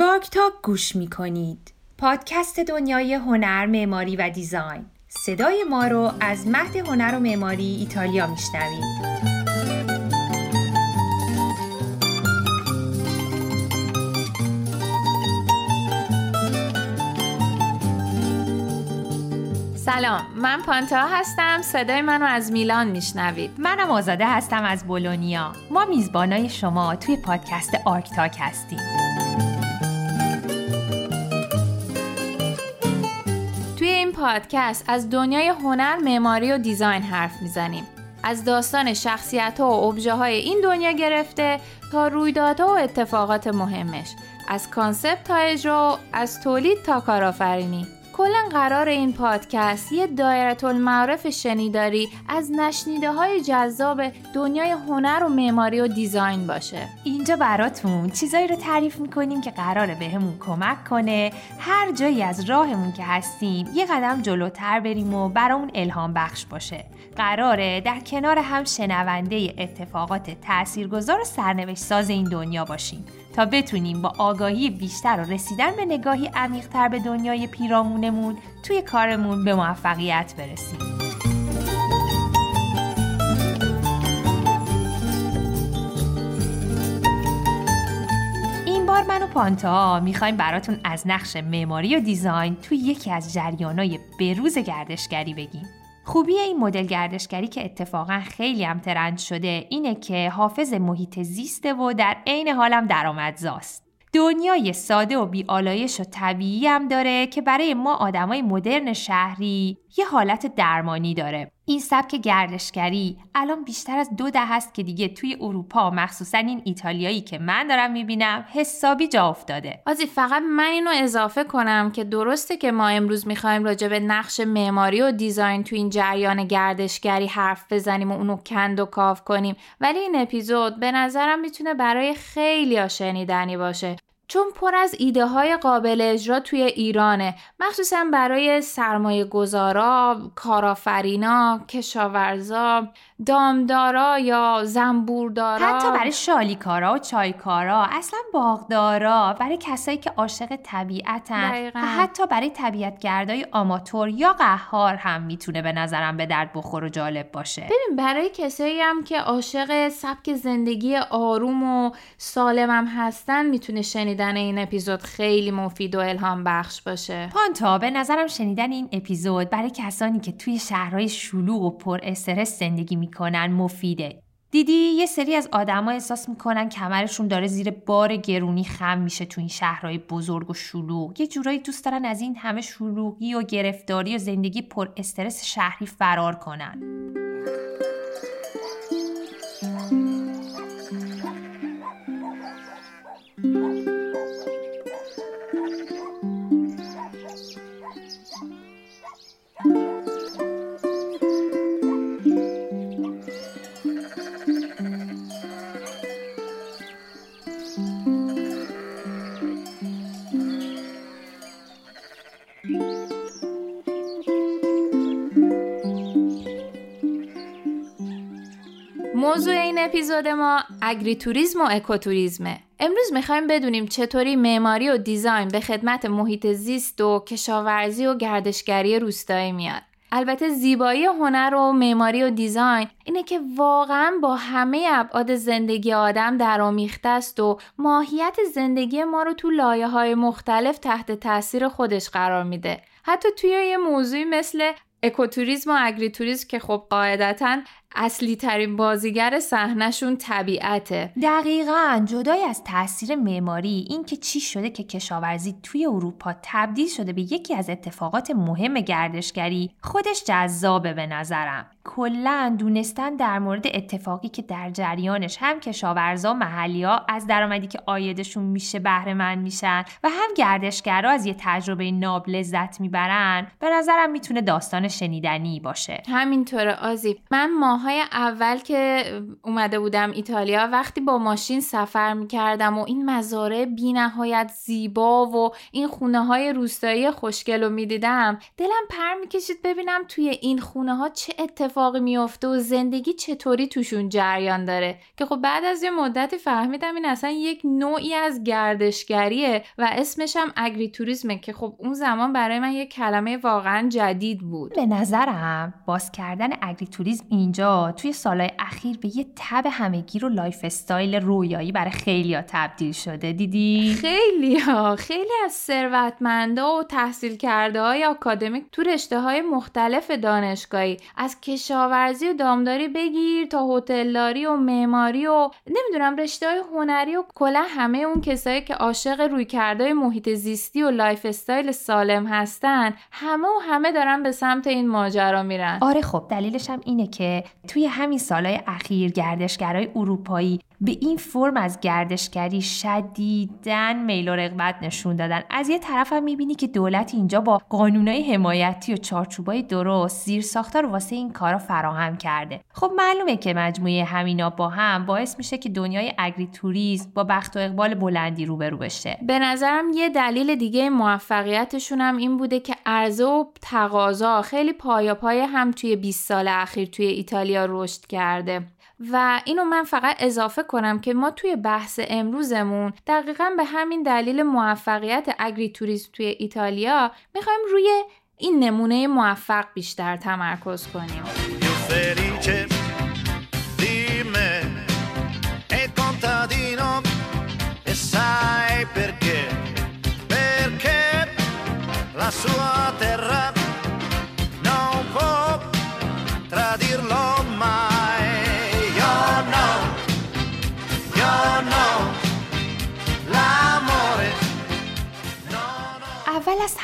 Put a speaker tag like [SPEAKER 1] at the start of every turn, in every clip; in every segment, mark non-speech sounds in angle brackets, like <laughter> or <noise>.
[SPEAKER 1] آرک تاک گوش می کنید. پادکست دنیای هنر، معماری و design. صدای ما رو از مهد هنر و معماری ایتالیا میشنوید.
[SPEAKER 2] سلام من پانته‌آ هستم صدای منو از میلان میشنوید
[SPEAKER 1] منم آزاده هستم از بولونیا ما میزبانای شما توی پادکست آرکتاک هستیم
[SPEAKER 2] این پادکست از دنیای هنر، معماری و design حرف می‌زنیم. از داستان شخصیت و ابژه های این دنیا گرفته تا رویدادها و اتفاقات مهمش. از concept تا اجرا از تولید تا کارآفرینی. کلا قرار این پادکست یه دایره المعارف شنیداری از نشنیده های جذاب دنیای هنر و معماری و design باشه.
[SPEAKER 1] اینجا براتون چیزایی رو تعریف می‌کنیم که قراره بهمون کمک کنه. هر جایی از راهمون که هستیم یه قدم جلوتر بریم و برامون الهام بخش باشه. قراره در کنار هم شنونده اتفاقات تاثیرگذار و سرنوشت ساز این دنیا باشیم. تا بتونیم با آگاهی بیشتر و رسیدن به نگاهی عمیقتر به دنیای پیرامونمون توی کارمون به موفقیت برسیم. این بار من و پانتا می‌خوایم براتون از نقش معماری و دیزاین توی یکی از جریانای بروز گردشگری بگیم. خوبی این مدل گردشگری که اتفاقا خیلی هم ترند شده اینه که حافظ محیط زیسته و در عین حالم درآمدزاست. دنیای ساده و بیالایش و طبیعی هم داره که برای ما آدمای مدرن شهری یه حالت درمانی داره. این سبک گردشگری الان بیشتر از دو ده هست که دیگه توی اروپا مخصوصا این ایتالیایی که من دارم می‌بینم حسابی جا افتاده.
[SPEAKER 2] آزی فقط من اینو اضافه کنم که درسته که ما امروز می‌خوایم راجع به نقش معماری و دیزاین تو این جریان گردشگری حرف بزنیم و اونو کند و کاف کنیم. ولی این اپیزود به نظرم می‌تونه برای خیلی شنیدنی باشه. چون پر از ایده های قابل اجرا توی ایرانه مخصوصا برای سرمایه گذارا، کارآفرینا، کشاورزا، دامدارا یا زنبوردارا.
[SPEAKER 1] حتی برای شالیکارا و چایکارا اصلا باغدارا برای کسایی که عاشق طبیعتن و حتی برای طبیعتگردای آماتور یا قهار هم می‌تونه به نظرم به درد بخور و جالب باشه.
[SPEAKER 2] ببین برای کسایی هم که عاشق سبک زندگی آروم و سالم هم هستن می‌تونه شنیدن این اپیزود خیلی مفید و الهام بخش باشه.
[SPEAKER 1] پانتا به نظرم شنیدن این اپیزود برای کسانی که توی شهرهای شلوغ و پر استرس زندگی می‌کنن مفیده. دیدی؟ یه سری از آدما احساس می‌کنن کمرشون داره زیر بار گرونی خم میشه تو این شهرهای بزرگ و شلوغ. یه جورایی دوست دارن از این همه شلوغی و گرفتاری و زندگی پر استرس شهری فرار کنن.
[SPEAKER 2] اپیزود ما اگری توریسم و اکوتوریسمه. امروز می‌خوایم بدونیم چطوری معماری و دیزاین به خدمت محیط زیست و کشاورزی و گردشگری روستایی میاد. البته زیبایی هنر و معماری و دیزاین اینه که واقعا با همه ابعاد زندگی آدم درآمیخته است و ماهیت زندگی ما رو تو لایه های مختلف تحت تاثیر خودش قرار میده. حتی توی یه موضوعی مثل اکوتوریسم و اگریتوریسم که خب قاعدتا اصلی ترین بازیگر صحنهشون طبیعته.
[SPEAKER 1] دقیقا جدای از تاثیر معماری اینکه چی شده که کشاورزی توی اروپا تبدیل شده به یکی از اتفاقات مهم گردشگری خودش جذابه به نظرم. کلا دونستن در مورد اتفاقی که در جریانش هم کشاورزا محلی ها از درآمدی که آیدشون میشه بهره مند میشن و هم گردشگرا از یه تجربه ناب لذت می‌برن به نظرم می‌تونه داستان شنیدنی باشه.
[SPEAKER 2] همینطوره آزی. من ماهای اول که اومده بودم ایتالیا وقتی با ماشین سفر می‌کردم و این مزارع بی نهایت زیبا و این خونه های روستایی خوشگل رو می‌دیدم دلم پر می‌کشید ببینم توی این خونه ها چه اتفاقی میافته و زندگی چطوری توشون جریان داره. که خب بعد از یه مدتی فهمیدم این اصلا یک نوعی از گردشگریه و اسمش هم اگری توریسمه که خب اون زمان برای من یک کلمه واقعا جدید بود.
[SPEAKER 1] به نظرم باز کردن اگری توریسم اینجا توی سالهای اخیر به یه تب همه‌گیر و lifestyle رویایی برای خیلیا تبدیل شده. دیدی؟
[SPEAKER 2] خیلی ها خیلی از ثروتمندا و تحصیل کرده های آکادمیک تو رشته های مختلف دانشگاهی. از کشاورزی و دامداری بگیر تا هتلداری و معماری و نمی‌دونم رشته های هنری و کلا همه اون کسایی که عاشق رویکردهای محیط زیستی و lifestyle سالم هستن همه و همه دارن به سمت این ماجرا میرن.
[SPEAKER 1] آره خب دلیلش هم اینه که توی همین سالهای اخیر گردشگرای اروپایی به این فرم از گردشگری شدیدن میل و رغبت نشون دادن. از یه طرف هم می‌بینی که دولت اینجا با قانونای حمایتی و چارچوبای درست زیر ساختار واسه این کارا فراهم کرده. خب معلومه که مجموعه همینا با هم باعث میشه که دنیای اگری توریسم با بخت و اقبال بلندی روبرو بشه.
[SPEAKER 2] به نظرم یه دلیل دیگه موفقیتشون هم این بوده که عرضه و تقاضا خیلی پایا پای هم توی 20 سال اخیر توی ایتالیا رشد کرده. و اینو من فقط اضافه کنم که ما توی بحث امروزمون دقیقا به همین دلیل موفقیت اگری توریسم توی ایتالیا می‌خوایم روی این نمونه موفق بیشتر تمرکز کنیم.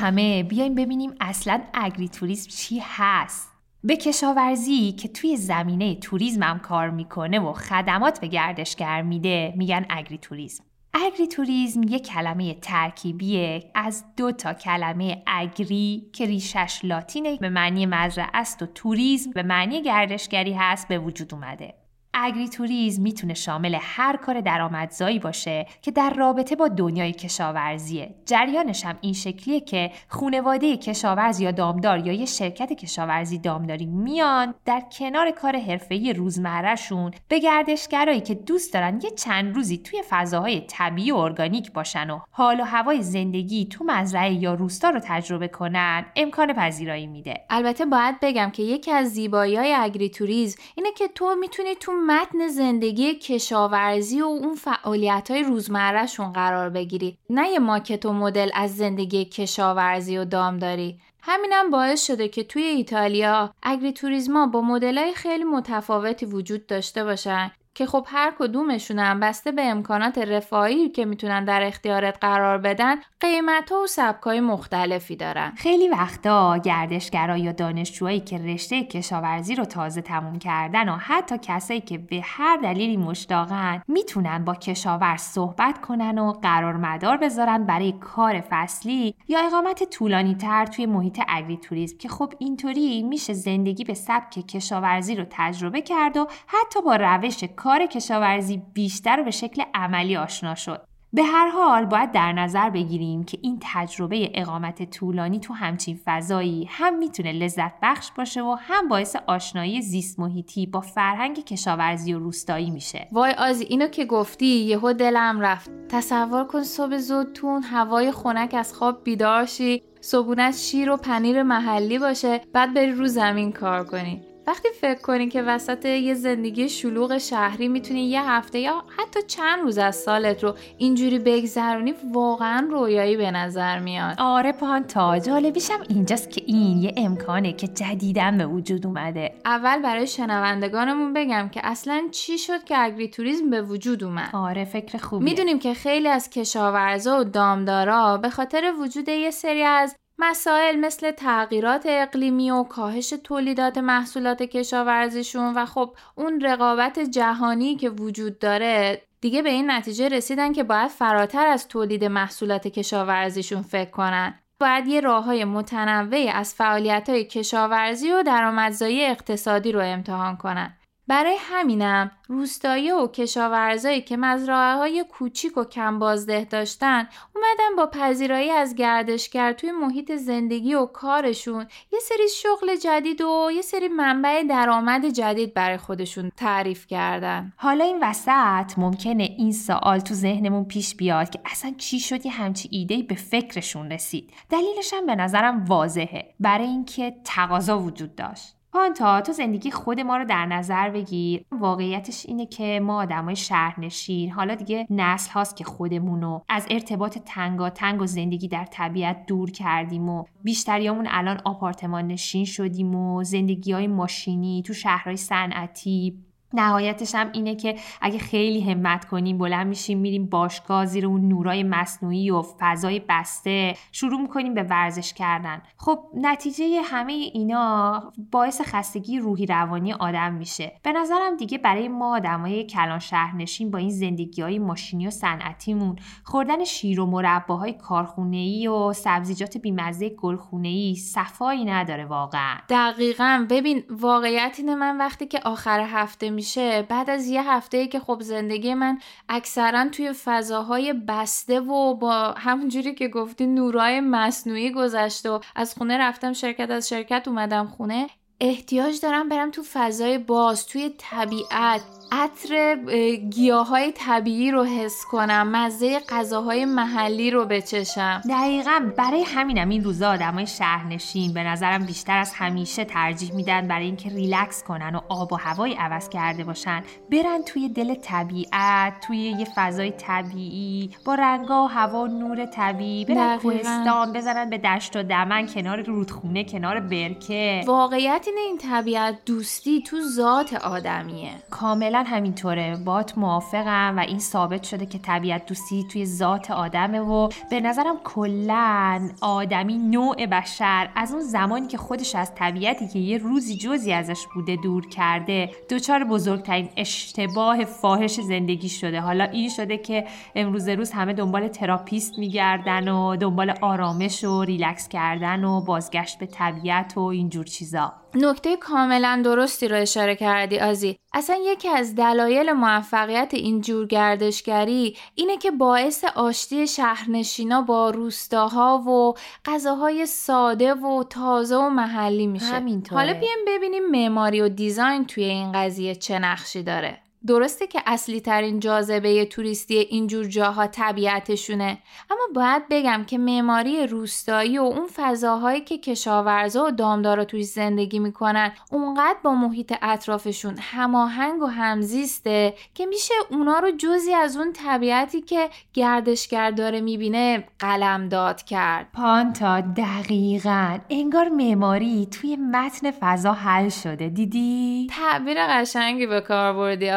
[SPEAKER 1] همه بیایم ببینیم اصلا اگری توریسم چی هست. به کشاورزی که توی زمینه توریسم هم کار می‌کنه و خدمات به گردشگر میده میگن اگری توریسم اگری توریسم یک کلمه ترکیبیه از دو تا کلمه اگری که ریشش لاتینه به معنی مزرعه است و توریسم به معنی گردشگری هست به وجود اومده. اگری توریسم می‌تونه شامل هر کار درآمدزایی باشه که در رابطه با دنیای کشاورزیه. جریانش هم این شکلیه که خونواده کشاورز یا دامدار یا یه شرکت کشاورزی دامداری میان در کنار کار حرفه‌ای روزمرهشون به گردشگرایی که دوست دارن یه چند روزی توی فضاهای طبیعی و ارگانیک باشن و حال و هوای زندگی تو مزرعه یا روستا رو تجربه کنن امکان پذیرایی میده.
[SPEAKER 2] البته باید بگم که یکی از زیبایی های اگری توریسم اینه که تو می‌تونی تو متن زندگی کشاورزی و اون فعالیت های روزمرهشون قرار بگیری. نه یه ماکت و مدل از زندگی کشاورزی و دامداری همینم باعث شده که توی ایتالیا اگری توریزما با های خیلی متفاوتی وجود داشته باشن. که خب هر کدومشون هم بسته به امکانات رفاهی که می‌تونن در اختیارت قرار بدن قیمت و سبکای مختلفی دارن.
[SPEAKER 1] خیلی وقتا گردشگرا یا دانشجوهایی که رشته کشاورزی رو تازه تموم کردن و حتی کسایی که به هر دلیلی مشتاقن می‌تونن با کشاورز صحبت کنن و قرار مدار بذارن برای کار فصلی یا اقامت طولانی تر توی محیط اگری توریسم که خب اینطوری میشه زندگی به سبک کشاورزی رو تجربه کرد و حتی با روش کار کشاورزی بیشتر و به شکل عملی آشنا شد. به هر حال باید در نظر بگیریم که این تجربه اقامت طولانی تو همچین فضایی هم می‌تونه لذت بخش باشه و هم باعث آشنایی زیست محیطی با فرهنگ کشاورزی و روستایی میشه.
[SPEAKER 2] وای آزی اینو که گفتی یهو دلم رفت. تصور کن صبح زود تو هوای خنک از خواب بیدار شی، شیر و پنیر محلی باشه، بعد بری رو زمین کار کنی. وقتی فکر کنی که وسط یه زندگی شلوغ شهری می‌تونی یه هفته یا حتی چند روز از سالت رو اینجوری بگذرونی واقعا رویایی به نظر میاد.
[SPEAKER 1] آره پانتا جالبیشم اینجاست که این یه امکانه که جدیدن به وجود اومده.
[SPEAKER 2] اول برای شنوندگانمون بگم که اصلا چی شد که اگری توریسم به وجود اومد.
[SPEAKER 1] آره فکر خوبیه.
[SPEAKER 2] می‌دونیم که خیلی از کشاورزا و دامدارا به خاطر وجود یه سری از مسائل مثل تغییرات اقلیمی و کاهش تولیدات محصولات کشاورزیشون و خب اون رقابت جهانی که وجود داره دیگه به این نتیجه رسیدن که باید فراتر از تولید محصولات کشاورزیشون فکر کنن. باید یه راه های متنوعی از فعالیت های کشاورزی و درآمدزایی اقتصادی رو امتحان کنن. برای همینم روستایی و کشاورزایی که مزرعه های کوچیک و کم بازده داشتن اومدن با پذیرایی از گردشگر توی محیط زندگی و کارشون یه سری شغل جدید و یه سری منبع درآمد جدید برای خودشون تعریف کردن.
[SPEAKER 1] حالا این وسط ممکنه این سوال تو ذهنمون پیش بیاد که اصلا چی شد یه همچی ایده به فکرشون رسید؟ دلیلش هم به نظرم واضحه. برای اینکه تقاضا وجود داشت. پانتا تو زندگی خود ما رو در نظر بگیر. واقعیتش اینه که ما آدمای شهرنشین حالا دیگه نسل هاست که خودمونو از ارتباط تنگا تنگ و زندگی در طبیعت دور کردیم و بیشتریامون الان آپارتمان نشین شدیم و زندگی های ماشینی تو شهرهای صنعتی نهایتش هم اینه که اگه خیلی همت کنیم بلند میشیم میریم باشگاه زیر اون نورای مصنوعی و فضای بسته شروع می‌کنیم به ورزش کردن. خب نتیجه همه اینا باعث خستگی روحی روانی آدم میشه. به نظرم دیگه برای ما آدمای کلان شهرنشین با این زندگی های ماشینی و صنعتیمون خوردن شیر و مرباهای کارخونه و سبزیجات بیمزه گلخونه ای صفایی نداره واقعا.
[SPEAKER 2] دقیقا. ببین واقعیت اینه من وقتی که آخر هفته می میشه. بعد از یه هفته که خب زندگی من اکثرا توی فضاهای بسته و با همونجوری که گفتی نورای مصنوعی گذشته و از خونه رفتم شرکت از شرکت اومدم خونه احتیاج دارم برم تو فضای باز توی طبیعت. عطر گیاهای طبیعی رو حس کنم مزه غذاهای محلی رو بچشم.
[SPEAKER 1] دقیقا برای همینم این روزا آدمای شهرنشین به نظرم بیشتر از همیشه ترجیح میدن برای اینکه ریلکس کنن و آب و هوای عوض کرده باشن. برن توی دل طبیعت توی یه فضای طبیعی با رنگا و هوا و نور طبیعی. برن کوهستان بزنن به دشت و دمن کنار رودخونه کنار برکه.
[SPEAKER 2] واقعیت اینه این طبیعت دوستی تو ذات آدمیه.
[SPEAKER 1] کاملا همینطوره. بات موافقم و این ثابت شده که طبیعت دوستی توی ذات آدمه و به نظرم کلا آدمی نوع بشر از اون زمانی که خودش از طبیعتی که یه روزی جزی ازش بوده دور کرده دچار بزرگترین اشتباه فاحش زندگی شده. حالا این شده که امروزه روز همه دنبال therapist میگردن و دنبال آرامش و ریلکس کردن و بازگشت به طبیعت و اینجور چیزا.
[SPEAKER 2] نکته کاملا درستی رو اشاره کردی آزی. اصلا یکی از دلایل موفقیت این جور گردشگری اینه که باعث آشتی شهرنشینا با روستاها و غذاهای ساده و تازه و محلی میشه.
[SPEAKER 1] همینطوره.
[SPEAKER 2] حالا بیایم ببینیم معماری و design توی این قضیه چه نقشی داره. درسته که اصلی ترین جاذبه توریستی اینجور جاها طبیعتشونه اما باید بگم که معماری روستایی و اون فضاهایی که کشاورزا و دامدارا توی زندگی می‌کنن اونقدر با محیط اطرافشون هماهنگ و همزیسته که میشه اونا رو جزی از اون طبیعتی که گردشگر داره می‌بینه قلمداد کرد.
[SPEAKER 1] پانتا دقیقا. انگار معماری توی متن فضا حل شده دیدی؟
[SPEAKER 2] تعبیر قشنگی به کار بردی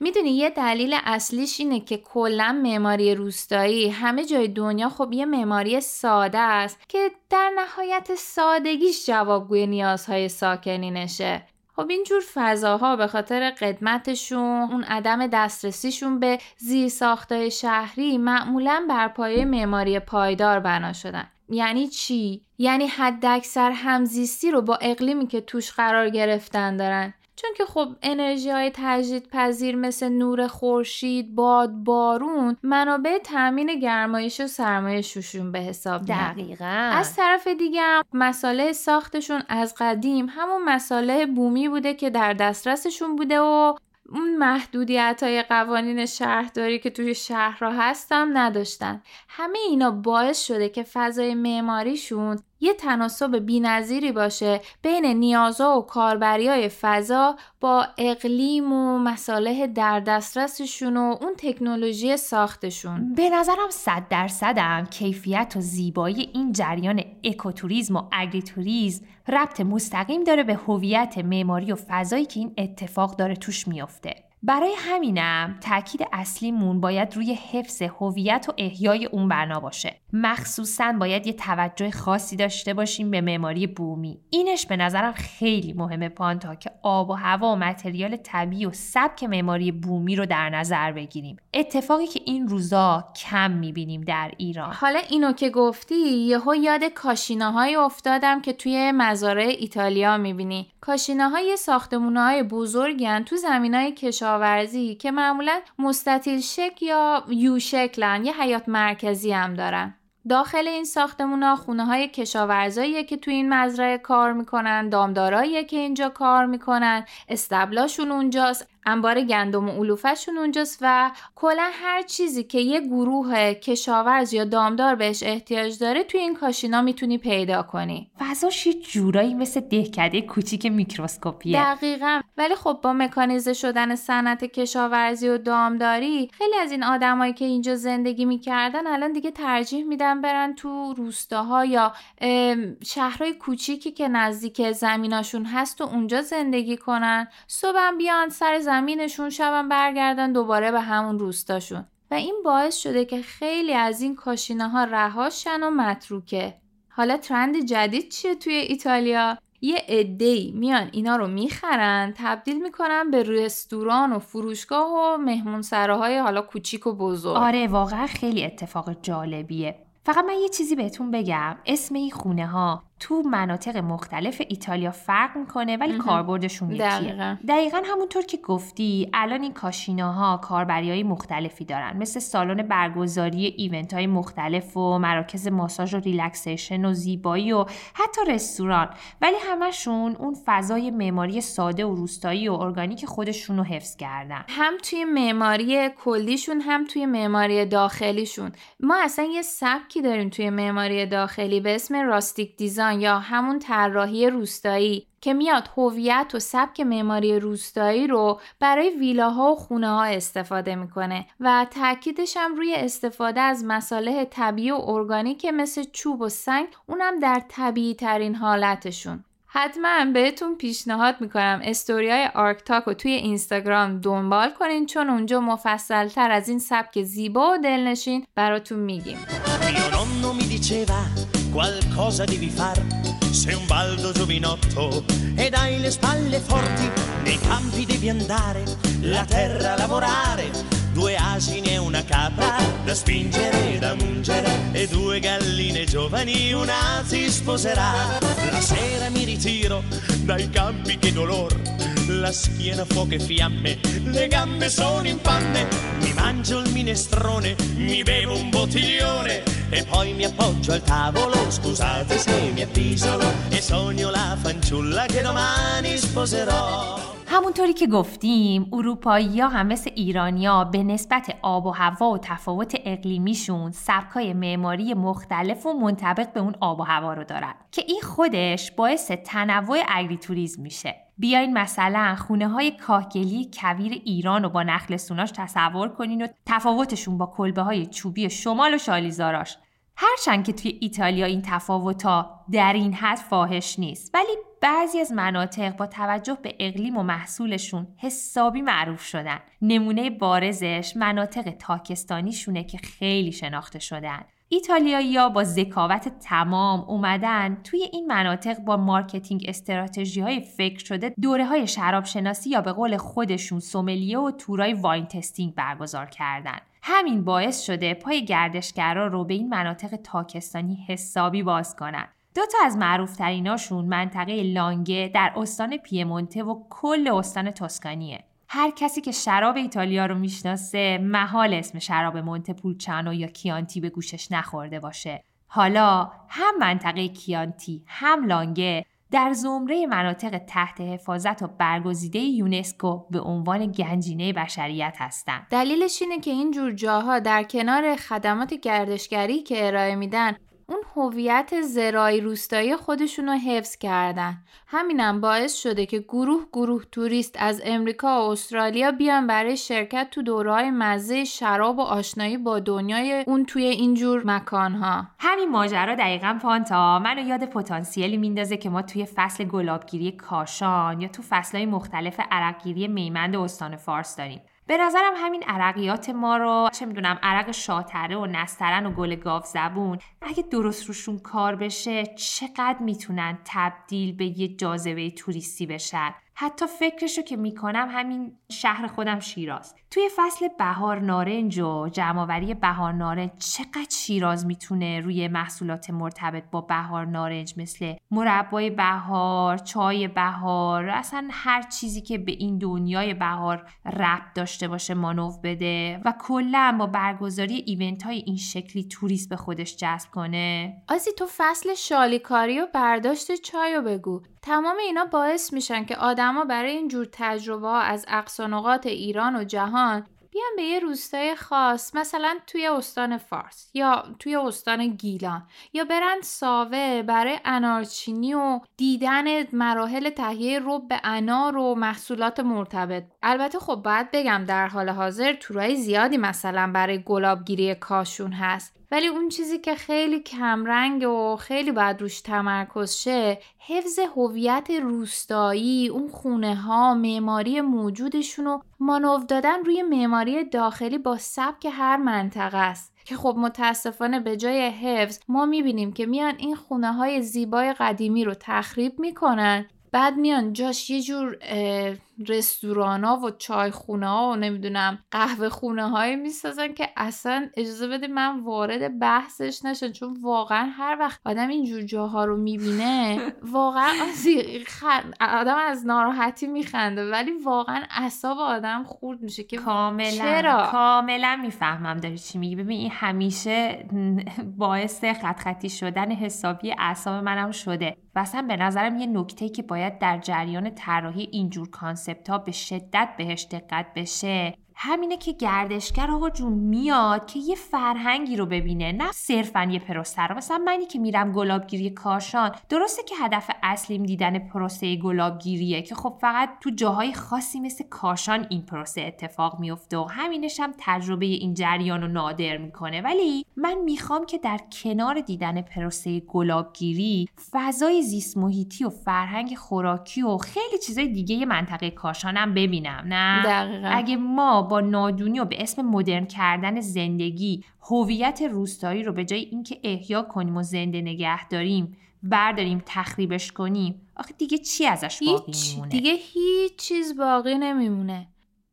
[SPEAKER 2] می‌دونی یه دلیل اصلیش اینه که کلا معماری روستایی همه جای دنیا خب یه معماری ساده است که در نهایت سادگیش جوابگوی نیازهای ساکنینشه. خب اینجور فضاها به خاطر قدمتشون اون عدم دسترسیشون به زیر ساختای شهری معمولا بر پایه معماری پایدار بنا شدن. یعنی چی؟ یعنی حداکثر همزیستی رو با اقلیمی که توش قرار گرفتن دارن. چون که خب انرژی های تجدید پذیر مثل نور خورشید، باد، بارون منابع تامین گرمایش و سرمایه شوشون به حساب
[SPEAKER 1] دقیقا.
[SPEAKER 2] از طرف دیگه هم مساله ساختشون از قدیم همون مساله بومی بوده که در دسترسشون بوده و اون محدودیت های قوانین شهرداری که توی شهرها هستم نداشتن. همه اینا باعث شده که فضای معماریشون یه تناسب بینظیری باشه بین نیازها و کاربری های فضا با اقلیم و مساله در دسترسشون و اون تکنولوژی ساختشون.
[SPEAKER 1] به نظرم صد درصدم کیفیت و زیبایی این جریان اکوتوریزم و اگریتوریزم ربط مستقیم داره به هویت معماری و فضایی که این اتفاق داره توش میافته برای همینم تاکید اصلیمون باید روی حفظ هویت و احیای اون بنا باشه. مخصوصا باید یه توجه خاصی داشته باشیم به معماری بومی. اینش به نظرم خیلی مهمه پانتا که آب و هوا و متریال طبیعی و سبک معماری بومی رو در نظر بگیریم. اتفاقی که این روزا کم می‌بینیم در ایران.
[SPEAKER 2] حالا اینو که گفتی یهو یاد کاشیناهای افتادم که توی مزارع ایتالیا می‌بینی. کاشیناهای ساختمونهای بزرگن تو زمینای کشاورزی که معمولا مستطیل شکل یا یو شکلن یه حیات مرکزی هم دارن. داخل این ساختمون ها خونه های کشاورزاییه که تو این مزرعه کار می‌کنن دامداراییه که اینجا کار می‌کنن استبلاشون اونجاست. انبار گندم و علوفشون اونجاست و کلا هر چیزی که یه گروه کشاورز یا دامدار بهش احتیاج داره توی این کاشینا می‌تونی پیدا کنی.
[SPEAKER 1] فضاش یه جورایی مثل دهکده کوچیک میکروسکوپیه.
[SPEAKER 2] دقیقا. ولی خب با مکانیزه شدن صنعت کشاورزی و دامداری خیلی از این آدمایی که اینجا زندگی می‌کردن الان دیگه ترجیح میدن برن تو روستاها یا شهرهای کوچیکی که نزدیک زمیناشون هست و اونجا زندگی کنن. صبح بیان سر زمینشون شبم برگردن دوباره به همون روستاشون. و این باعث شده که خیلی از این کاشینه ها رهاشن و متروکه. حالا trend جدید چیه توی ایتالیا؟ یه عده‌ای میان اینا رو می‌خرن تبدیل می‌کنن به رستوران و فروشگاه و مهمون سراهای حالا کوچیک و بزرگ.
[SPEAKER 1] آره واقعا خیلی اتفاق جالبیه. فقط من یه چیزی بهتون بگم. اسم این خونه ها تو مناطق مختلف ایتالیا فرق می‌کنه ولی کاربردشون یکیه. دقیقا. دقیقا همونطور که گفتی الان این cascina ها کاربری های مختلفی دارن. مثل سالن برگزاری event های مختلف و مراکز ماساژ و relaxation و زیبایی و حتی رستوران. ولی همشون اون فضای معماری ساده و روستایی و ارگانیک خودشون رو حفظ کردن.
[SPEAKER 2] هم توی معماری کلیشون هم توی معماری داخلیشون. ما اصلا یه سبکی داریم توی معماری داخلی به اسم rustic design یا همون طراحی روستایی که میاد هویت و سبک معماری روستایی رو برای ویلاها و خونه ها استفاده می‌کنه و تاکیدش هم روی استفاده از مصالح طبیعی و ارگانیک مثل چوب و سنگ اونم در طبیعی ترین حالتشون. حتما بهتون پیشنهاد می‌کنم استوری های آرکتاک رو توی اینستاگرام دنبال کنین چون اونجا مفصل تر از این سبک زیبا و دلنشین براتون میگیم. Qualcosa devi far. Sei un baldo giovinotto ed hai le spalle forti, nei campi devi andare, la terra lavorare. Due asini e una capra da spingere e da mungere e due galline giovani una si sposerà. La sera mi ritiro dai campi che dolor la schiena fuoco e fiamme, le gambe sono in panne, mi mangio il minestrone, mi bevo un bottiglione e poi mi appoggio al tavolo, scusate se mi appisolo e sogno la fanciulla che domani sposerò.
[SPEAKER 1] همونطوری که گفتیم اروپایی ها هم مثل ایرانیا به نسبت آب و هوا و تفاوت اقلیمیشون سبکای معماری مختلف و منطبق به اون آب و هوا رو دارن که این خودش باعث تنوع اگریتوریزم میشه. بیاین مثلا خونه های کاهگلی کویر ایران رو با نخل سوناش تصور کنین و تفاوتشون با کلبه های چوبی شمال و شالیزاراش. هرچند که توی ایتالیا این تفاوتا در این حد فاحش نیست ولی بعضی از مناطق با توجه به اقلیم و محصولشون حسابی معروف شدن. نمونه بارزش مناطق تاکستانیشونه که خیلی شناخته شدن. ایتالیایی ها با ذکاوت تمام اومدن توی این مناطق با marketing strategy های فکر شده دوره های شراب شناسی یا به قول خودشون sommelier و تورای wine tasting برگزار کردن. همین باعث شده پای گردشگرا رو به این مناطق تاکستانی حسابی باز کنن. دو تا از معروفتریناشون منطقه لانگه در استان پیمونته و کل استان توسکانیه هر کسی که شراب ایتالیا رو می‌شناسه محال اسم شراب مونتپولچانو یا کیانتی به گوشش نخورده باشه. حالا هم منطقه کیانتی هم لانگه در زمره مناطق تحت حفاظت و برگزیده یونسکو به عنوان گنجینه بشریت هستند.
[SPEAKER 2] دلیلش اینه که این جور جاها در کنار خدمات گردشگری که ارائه میدن اون هویت زرایی روستایی خودشون رو حفظ کردن. همینم باعث شده که گروه گروه توریست از امریکا و استرالیا بیان برای شرکت تو دورهای مزه شراب و آشنایی با دنیای اون توی اینجور مکانها.
[SPEAKER 1] همین ماجرا دقیقا پانتا منو یاد پتانسیلی میندازه که ما توی فصل گلابگیری کاشان یا تو فصلهای مختلف عرقگیری میمند استان فارس داریم. به نظرم همین عرقیات ما رو چه می‌دونم عرق شاتره و نسترن و گل گاو زبون اگه درست روشون کار بشه چقدر می‌تونن تبدیل به یه جاذبه توریستی بشن؟ حتی فکرشو که می‌کنم همین شهر خودم شیراز. توی فصل بهار نارنج و جمعآوری بهار نارنج چقدر شیراز می‌تونه روی محصولات مرتبط با بهار نارنج مثل مربای بهار، چای بهار، اصلا هر چیزی که به این دنیای بهار ربط داشته باشه مانو بده و کلا با برگزاری ایونت های این شکلی توریست به خودش جذب کنه.
[SPEAKER 2] آزی تو فصل شالیکاری و برداشت چای رو بگو تمام اینا باعث میشن که آدما برای این جور تجربه ها از اقصانقات ایران و جهان بیان به یه روستای خاص مثلا توی استان فارس یا توی استان گیلان یا برند ساوه برای انارچینی و دیدن مراحل تهیه رب انار و محصولات مرتبط. البته خب باید بگم در حال حاضر تورای زیادی مثلا برای گلابگیری کاشون هست. ولی اون چیزی که خیلی کمرنگ و خیلی باید روش تمرکز شه حفظ هویت روستایی اون خونه ها معماری موجودشون رو مانو دادن روی معماری داخلی با سبک هر منطقه است. که خب متاسفانه به جای حفظ ما می‌بینیم که میان این خونه های زیبای قدیمی رو تخریب می‌کنن. بعد میان جاش یه جور ها و چای خونه ها و نمی‌دونم قهوه خونه هایی می‌سازن که اصلا اجازه بده من وارد بحثش نشن چون واقعا هر وقت آدم اینجور جاها رو می‌بینه <laughs> واقعا آدم از ناراحتی میخنده. ولی واقعا اصاب آدم خورد میشه که
[SPEAKER 1] کاملا
[SPEAKER 2] چرا؟
[SPEAKER 1] کاملا می‌فهمم داری چی میگی. ببین این همیشه <laughs> باعث خط خطی شدن حسابی اعصاب منم شده. و اصلا به نظرم یه نکته که باید در جریان طراحی اینجور concept ها به شدت بهش دقت بشه. همینه که گردشگر آقا جون میاد که یه فرهنگی رو ببینه نه صرفا یه پروسه رو. مثلا منی که میرم گلابگیری کاشان درسته که هدف اصلیم دیدن پروسه گلابگیریه که خب فقط تو جاهای خاصی مثل کاشان این پروسه اتفاق میفته و همینش هم تجربه این جریان رو نادر می‌کنه. ولی من می‌خوام که در کنار دیدن پروسه گلابگیری فضای زیست محیطی و فرهنگ خوراکی و خیلی چیزای دیگه منطقه کاشانم ببینم نه؟
[SPEAKER 2] دقیقا.
[SPEAKER 1] اگه ما با نادونی و به اسم مدرن کردن زندگی هویت روستایی رو به جای اینکه احیا کنیم و زنده نگه داریم برداریم تخریبش کنیم. آخه دیگه چی ازش باقی میمونه؟
[SPEAKER 2] دیگه هیچ چیز باقی نمیمونه.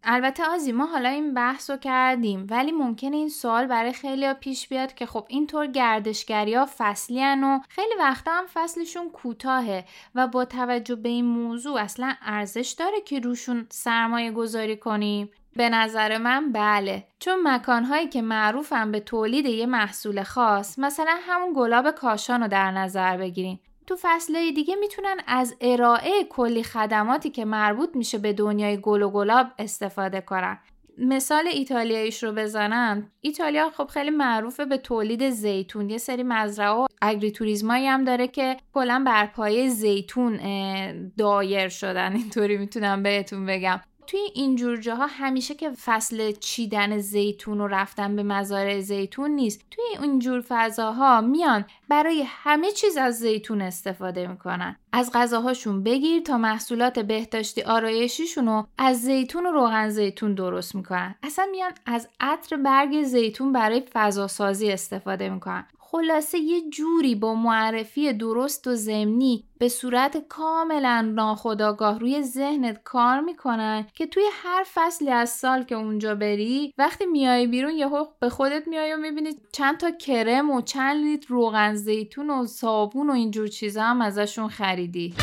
[SPEAKER 2] البته آزی ما حالا این بحث رو کردیم ولی ممکنه این سوال برای خیلی پیش بیاد که خب اینطور گردشگری ها فصلی و خیلی وقتا هم فصلشون کوتاهه و با توجه به این موضوع اصلا ارزش داره که روشون سرمایه گذاری کنیم؟ به نظر من بله. چون مکانهایی که معروفن به تولید یه محصول خاص مثلا همون گلاب کاشان رو در نظر بگیریم تو فصله دیگه می‌تونن از ارائه کلی خدماتی که مربوط میشه به دنیای گل و گلاب استفاده کنن. مثال ایتالیاییش رو بزنم. ایتالیا خب خیلی معروفه به تولید زیتون. یه سری مزرعه و اگریتوریزمایی هم داره که کلا بر پایه زیتون دایر شدن. اینطوری می‌تونم بهتون بگم. توی اینجور جاها همیشه که فصل چیدن زیتون و رفتن به مزارع زیتون نیست. توی اینجور فضاها میان برای همه چیز از زیتون استفاده می‌کنن. از غذاهاشون بگیر تا محصولات بهداشتی آرایشیشون رو از زیتون و روغن زیتون درست می‌کنن. اصلا میان از عطر برگ زیتون برای فضاسازی استفاده می‌کنن. خلاصه یه جوری با معرفی درست و زمینی به صورت کاملا ناخداگاه روی ذهنت کار می‌کنن که توی هر فصلی از سال که اونجا بری وقتی میای بیرون یهو به خودت میای و می‌بینی چند تا کرم و چند لیتر روغن زیتون و صابون و اینجور چیزا هم ازشون خریدی.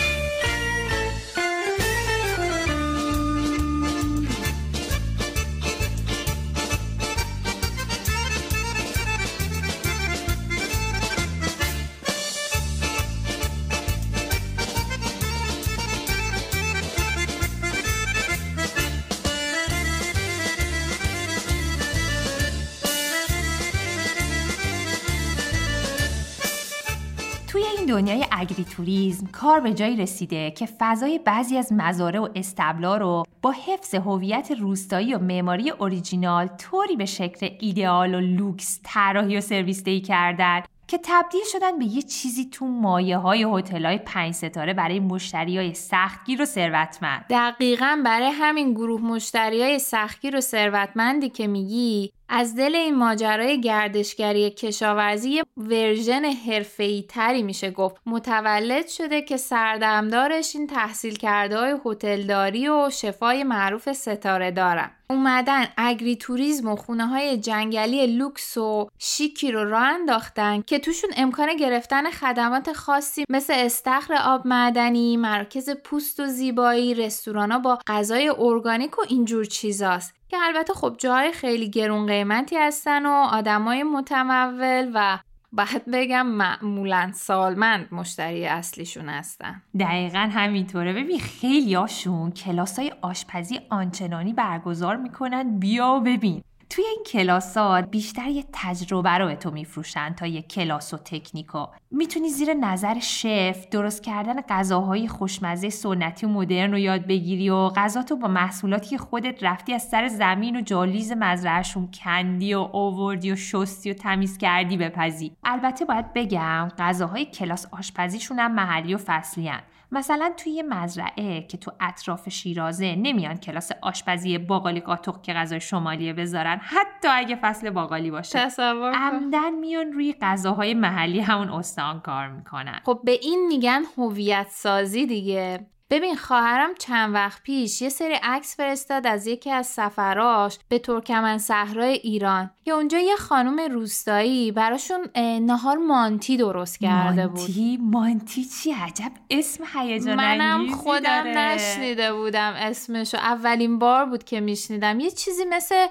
[SPEAKER 1] دنیای agritourism کار به جایی رسیده که فضای بعضی از مزارع و اصطبلا رو با حفظ هویت روستایی و معماری اوریجینال طوری به شکل ایدئال و لوکس طراحی و سرویس دهی کردن که تبدیل شدن به یه چیزی تو مایه های هتل های پنج ستاره برای مشتری های سختگیر و ثروتمند.
[SPEAKER 2] دقیقا برای همین گروه مشتری های سختگیر و ثروتمندی که میگی از دل این ماجرای گردشگری کشاورزی version حرفه‌ای تری میشه گفت. متولد شده که سردمدارش این تحصیل کرده های هتلداری و chef ای معروف ستاره دارن اومدن agritourism و خونه های جنگلی لوکس و شیکی رو راه انداختن که توشون امکان گرفتن خدمات خاصی مثل استخر آب معدنی، مرکز پوست و زیبایی، رستورانا با غذای ارگانیک و اینجور چیزاست. که البته خب جای خیلی گرون قیمتی هستن و آدمای متمول و باید بگم معمولا سالمند مشتری اصلیشون هستن.
[SPEAKER 1] دقیقا همینطوره. ببین خیلی هاشون کلاس های آشپزی آنچنانی برگزار می‌کنن. بیا و ببین. توی این کلاسات بیشتر یه تجربه رو به تو میفروشن تا یه کلاس و تکنیکو می‌تونی زیر نظر شف درست کردن غذاهای خوشمزه سنتی و مدرن رو یاد بگیری و غذاتو با محصولاتی که خودت رفتی از سر زمین و جالیز مزرعهشون کندی و اووردی و شستی و تمیز کردی بپزی. البته باید بگم غذاهای کلاس آشپزیشون هم محلی و فصلی مثلا توی یه مزرعه که تو اطراف شیرازه نمیان کلاس آشپزی باقالی قاطق که غذای شمالیه بذارن حتی اگه فصل باقالی باشه.
[SPEAKER 2] تصور
[SPEAKER 1] عمدن میان روی غذاهای محلی همون استان کار می‌کنن.
[SPEAKER 2] خب به این میگن هویت سازی دیگه. ببین خواهرم چند وقت پیش یه سری عکس فرستاد از یکی از سفراش به ترکمن صحرای ایران که اونجا یه خانم روستایی براشون نهار مانتی درست کرده بود.
[SPEAKER 1] مانتی؟ مانتی چی؟ عجب اسم هیجان
[SPEAKER 2] منم خودم نشنیده بودم اسمشو. اولین بار بود که میشنیدم. یه چیزی مثل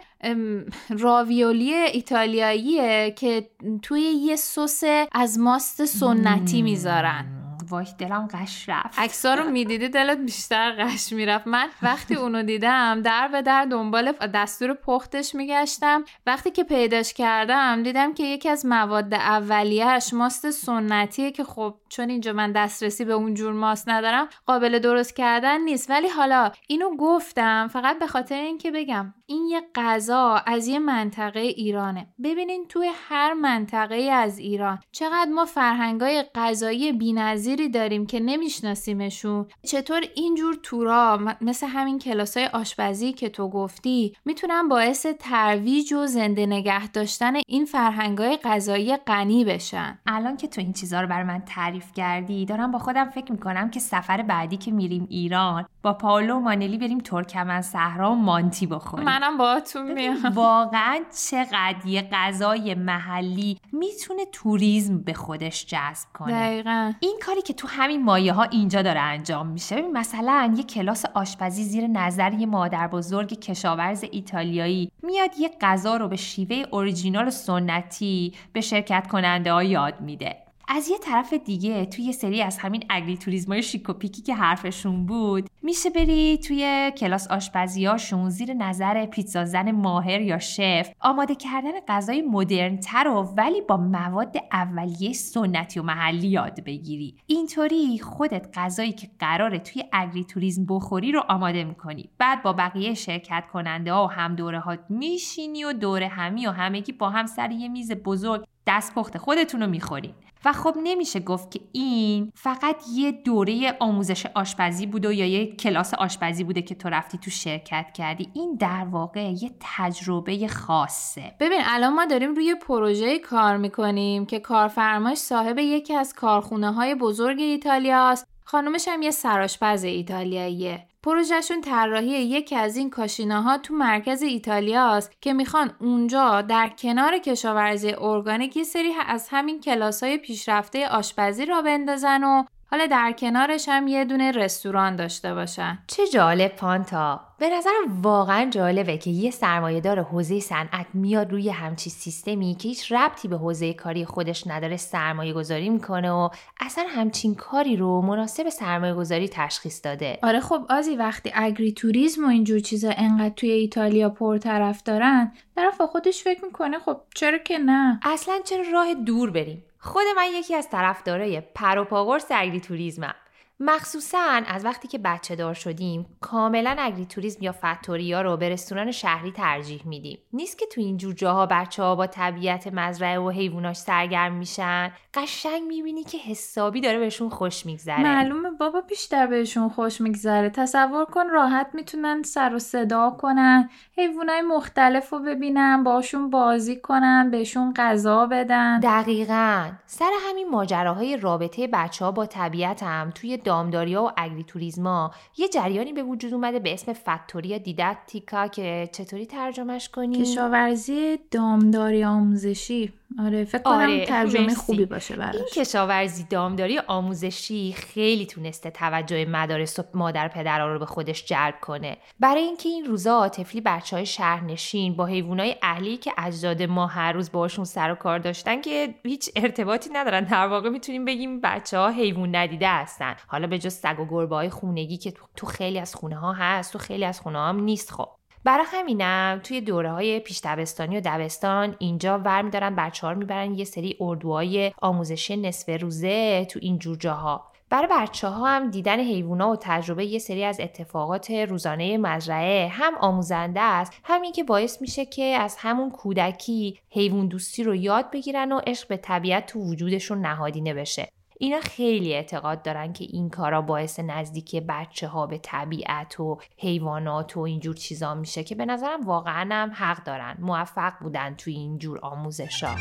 [SPEAKER 2] راویولی ایتالیاییه که توی یه سس از ماست سنتی می‌ذارن.
[SPEAKER 1] وای دلم قش رفت.
[SPEAKER 2] عکسا رو می‌دیدی دلت بیشتر قش می‌رفت. من وقتی اونو دیدم در به در دنبال دستور پختش میگشتم. وقتی که پیداش کردم دیدم که یکی از مواد اولیهش ماست سنتیه که خب چون اینجا من دسترسی به اون جور ماست ندارم قابل درست کردن نیست. ولی حالا اینو گفتم فقط به خاطر اینکه بگم این یه غذا از یه منطقه ایرانه. ببینین توی هر منطقه از ایران چقدر ما فرهنگای غذایی بی‌نظیری داریم که نمیشناسیمشون. چطور اینجور تورا مثل همین کلاسای آشپزی که تو گفتی می‌تونن باعث ترویج و زنده نگه داشتن این فرهنگای غذایی غنی بشن.
[SPEAKER 1] الان که تو این چیزها رو برای من تعریف کردی دارم با خودم فکر می‌کنم که سفر بعدی که میریم ایران با پاولو و مانلی بریم ترکمن صحرا و مانتی بخوریم.
[SPEAKER 2] منم باهاتون میام.
[SPEAKER 1] واقعا چقدر یه غذای محلی می‌تونه توریسم به خودش جذب کنه.
[SPEAKER 2] دقیقا.
[SPEAKER 1] این کاری که تو همین مایه ها اینجا داره انجام میشه. ببین مثلا یه کلاس آشپزی زیر نظر یه مادر بزرگ کشاورز ایتالیایی میاد یه غذا رو به شیوه اوریجینال و سنتی به شرکت کننده ها یاد میده. از یه طرف دیگه توی یه سری از همین اگری توریزمای شیکوپیکی که حرفشون بود میشه بری توی کلاس آشپزیاشون زیر نظر پیتزا زن ماهر یا شف. آماده کردن غذای مدرنتر و ولی با مواد اولیه سنتی و محلی یاد بگیری. اینطوری خودت غذایی که قراره توی اگری توریزم بخوری رو آماده می‌کنی. بعد با بقیه شرکت کننده ها و هم دوره ها میشینی و دوره همی و همگی با هم سر یه میز بزرگ دست پخت خودتون رو می‌خورین. و خب نمیشه گفت که این فقط یه دوره آموزش آشپزی بوده یا یه کلاس آشپزی بوده که تو رفتی تو شرکت کردی. این در واقع یه تجربه خاصه.
[SPEAKER 2] ببین الان ما داریم روی پروژه کار می‌کنیم که کارفرماش صاحب یکی از کارخونه های بزرگ ایتالیاست. خانومش هم یه سراشپز ایتالیاییه. پروژهشون طراحی یکی از این کاشیناها تو مرکز ایتالیاست که می‌خوان اونجا در کنار کشاورزی ارگانیک یه سری از همین کلاس های پیشرفته آشپزی را بندازن و حالا در کنارش هم یه دونه رستوران داشته باشن.
[SPEAKER 1] چه جالب پانتا به نظرم واقعا جالبه که یه سرمایهدار حوزه صنعت میاد روی همچی سیستمی که هیچ ربطی به حوزه کاری خودش نداره سرمایه گذاری می‌کنه و اصلا همچین کاری رو مناسب سرمایه گذاری تشخیص داده.
[SPEAKER 2] آره خب آزی وقتی اگری توریسم و اینجور چیزا انقدر توی ایتالیا پرطرف دارن طرف خودش فکر می‌کنه خب چرا که نه؟
[SPEAKER 1] اصلا چرا راه دور بریم؟ خود من یکی از طرفدارای پر و پاورس توریزمم مخصوصا از وقتی که بچه دار شدیم کاملا اگری توریزم یا فتوریا رو به رستوران شهری ترجیح میدیم. نیست که تو این جور جاها بچه ها با طبیعت مزرعه و حیواناش سرگرم میشن. قشنگ می‌بینی که حسابی داره بهشون خوش میگذره.
[SPEAKER 2] معلومه بابا بیشتر بهشون خوش میگذره. تصور کن راحت می‌تونن سر و صدا کنن حیوانای مختلف رو ببینن باشون بازی کنن بهشون غذا بدن.
[SPEAKER 1] دقیقا. سر همین ماجراهای رابطه بچه ها با طبیعت هم توی دامداریا و اگری توریزما یه جریانی به وجود اومده به اسم فتوریا دیدکتیکا که چطوری ترجمهش کنی؟
[SPEAKER 2] کشاورزی دامداری آموزشی آره فکر کنم آره، ترجمه خوبی باشه براش.
[SPEAKER 1] این کشاورزی دامداری آموزشی خیلی تونسته توجه مدارس و مادر پدرها رو به خودش جلب کنه. برای اینکه این روزا طفلی بچه های شهرنشین با حیوانای اهلی که اجداد ما هر روز باشون سر و کار داشتن که هیچ ارتباطی ندارن. در واقع می‌تونیم بگیم بچه ها حیوان ندیده هستن. حالا به جز سگ و گربه های خونگی که تو خیلی از خونه ها هست تو خیلی از خونه ها هم نیست خب. برای همینم توی دوره های پیش دبستانی و دبستان اینجا ور میدارن بچه ها می‌برن یه سری اردوهای آموزشی نصف روزه تو این جور جاها. برای بچه ها هم دیدن حیوونا و تجربه یه سری از اتفاقات روزانه مزرعه هم آموزنده است. همین که باعث میشه که از همون کودکی حیوان دوستی رو یاد بگیرن و عشق به طبیعت تو وجودشون نهادینه بشه. اینا خیلی اعتقاد دارن که این کارا باعث نزدیکی بچه ها به طبیعت و حیوانات و اینجور چیزا میشه که به نظرم واقعا هم حق دارن. موفق بودن توی اینجور آموزش ها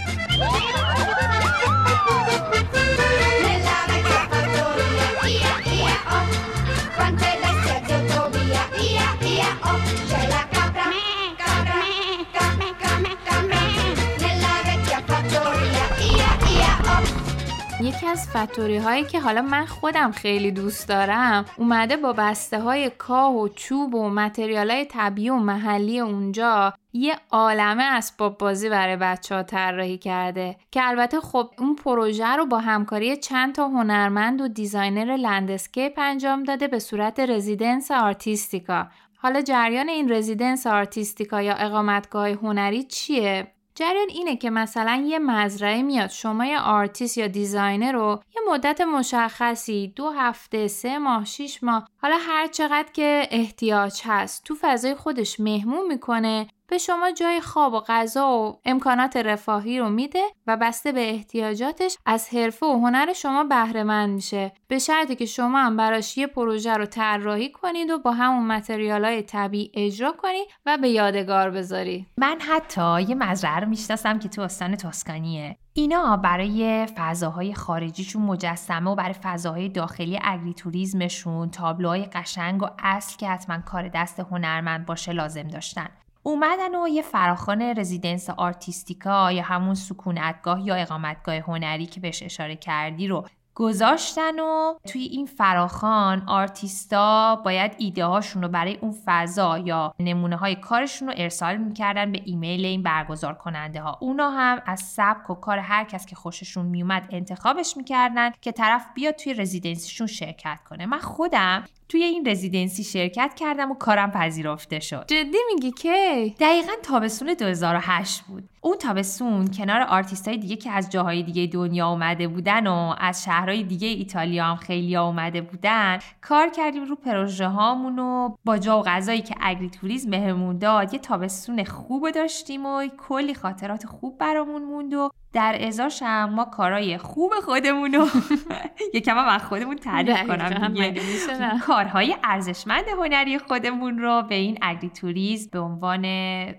[SPEAKER 2] یکی از fattorie هایی که حالا من خودم خیلی دوست دارم اومده با بسته های کاه و چوب و material های طبیعی و محلی اونجا یه عالمه اسباب بازی برای بچه ها طراحی کرده که البته خب اون پروژه رو با همکاری چند تا هنرمند و designer landscape انجام داده به صورت residenza artistica حالا جریان این residenza artistica یا اقامتگاه هنری چیه؟ جریان اینه که مثلا یه مزرعه میاد شما یه آرتیست یا designer رو یه مدت مشخصی دو هفته سه ماه شیش ماه حالا هر چقدر که احتیاج هست تو فضای خودش مهمون می‌کنه به شما جای خواب و غذا و امکانات رفاهی رو میده و بسته به احتیاجاتش از حرفه و هنر شما بهره مند میشه. به شرطی که شما هم براش یه پروژه رو طراحی کنید و با همون material های طبیعی اجرا کنید و به یادگار بذاری.
[SPEAKER 1] من حتی یه مزرعه رو می‌شناسم که تو استان توسکانیه اینا برای فضاهای خارجیشون مجسمه و برای فضاهای داخلی agritourism شون تابلوهای قشنگ و اصل که حتما کار دست هنرمند باشه لازم داشتن. اومدن و یه فراخوان residenza artistica یا همون سکونتگاه یا اقامتگاه هنری که بهش اشاره کردی رو گذاشتن و توی این فراخوان آرتیستا باید ایده هاشون رو برای اون فضا یا نمونه های کارشون رو ارسال می‌کردن به ایمیل این برگزار کننده ها اونا هم از سبک و کار هر کس که خوششون میومد انتخابش می‌کردن که طرف بیاد توی residency شون شرکت کنه. من خودم توی این residency شرکت کردم و کارم پذیرفته شد.
[SPEAKER 2] جدی میگی کی؟
[SPEAKER 1] دقیقا تابستون 2008 بود. اون تابستون کنار آرتیست های دیگه که از جاهای دیگه دنیا اومده بودن و از شهرهای دیگه ایتالیا هم خیلی اومده بودن کار کردیم رو پروژه هامون و با جا و غذایی که agritourism بهمون داد یه تابستون خوب داشتیم و کلی خاطرات خوب برامون موند و در ازاش هم ما کارهای خوب خودمون رو <laughs> یکم از خودمون تعریف کنم کارهای ارزشمند هنری خودمون رو به این اگریتوریز به عنوان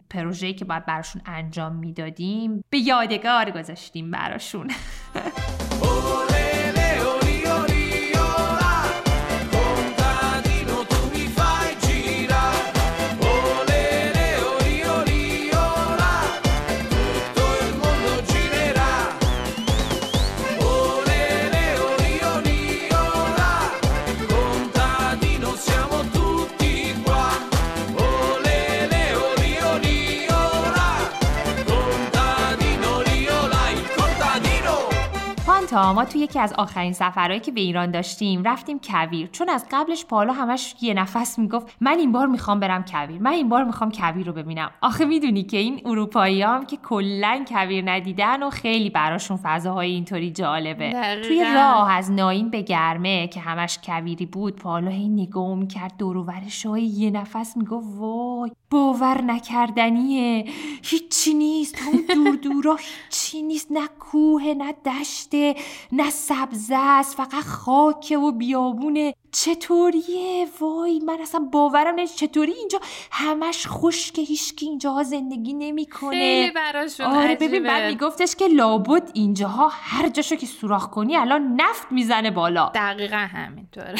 [SPEAKER 1] پروژه‌ای که باید براشون انجام می‌دادیم به یادگار گذاشتیم براشون. <laughs> تا ما توی یکی از آخرین سفرهایی که به ایران داشتیم رفتیم کویر. چون از قبلش پالا همش یه نفس می‌گفت من این بار می‌خوام برم کویر. من این بار می‌خوام کویر رو ببینم. آخه می‌دونی که این اروپایی هم که کلا کویر ندیدن و خیلی براشون فضاهای اینطوری جالبه. توی راه از ناین به گرمه که همش کویری بود پالا هی نگاه می‌کرد دور یه نفس می‌گفت وای باور نکردنیه. هیچی نیست. اون دور دورا هیچی نیست. نه کوه نه دشته. نه سبزه است فقط خاکه و بیابونه چطوریه؟ وای من اصلا باورم نمیشه. چطوری اینجا همش خشک هیچکی اینجاها زندگی نمی‌کنه؟
[SPEAKER 2] خیلی براشون
[SPEAKER 1] آره ببین بعد میگفتش که لابد اینجاها هر جاشو که سوراخ کنی الان نفت می‌زنه بالا.
[SPEAKER 2] دقیقا همینطوره. <laughs>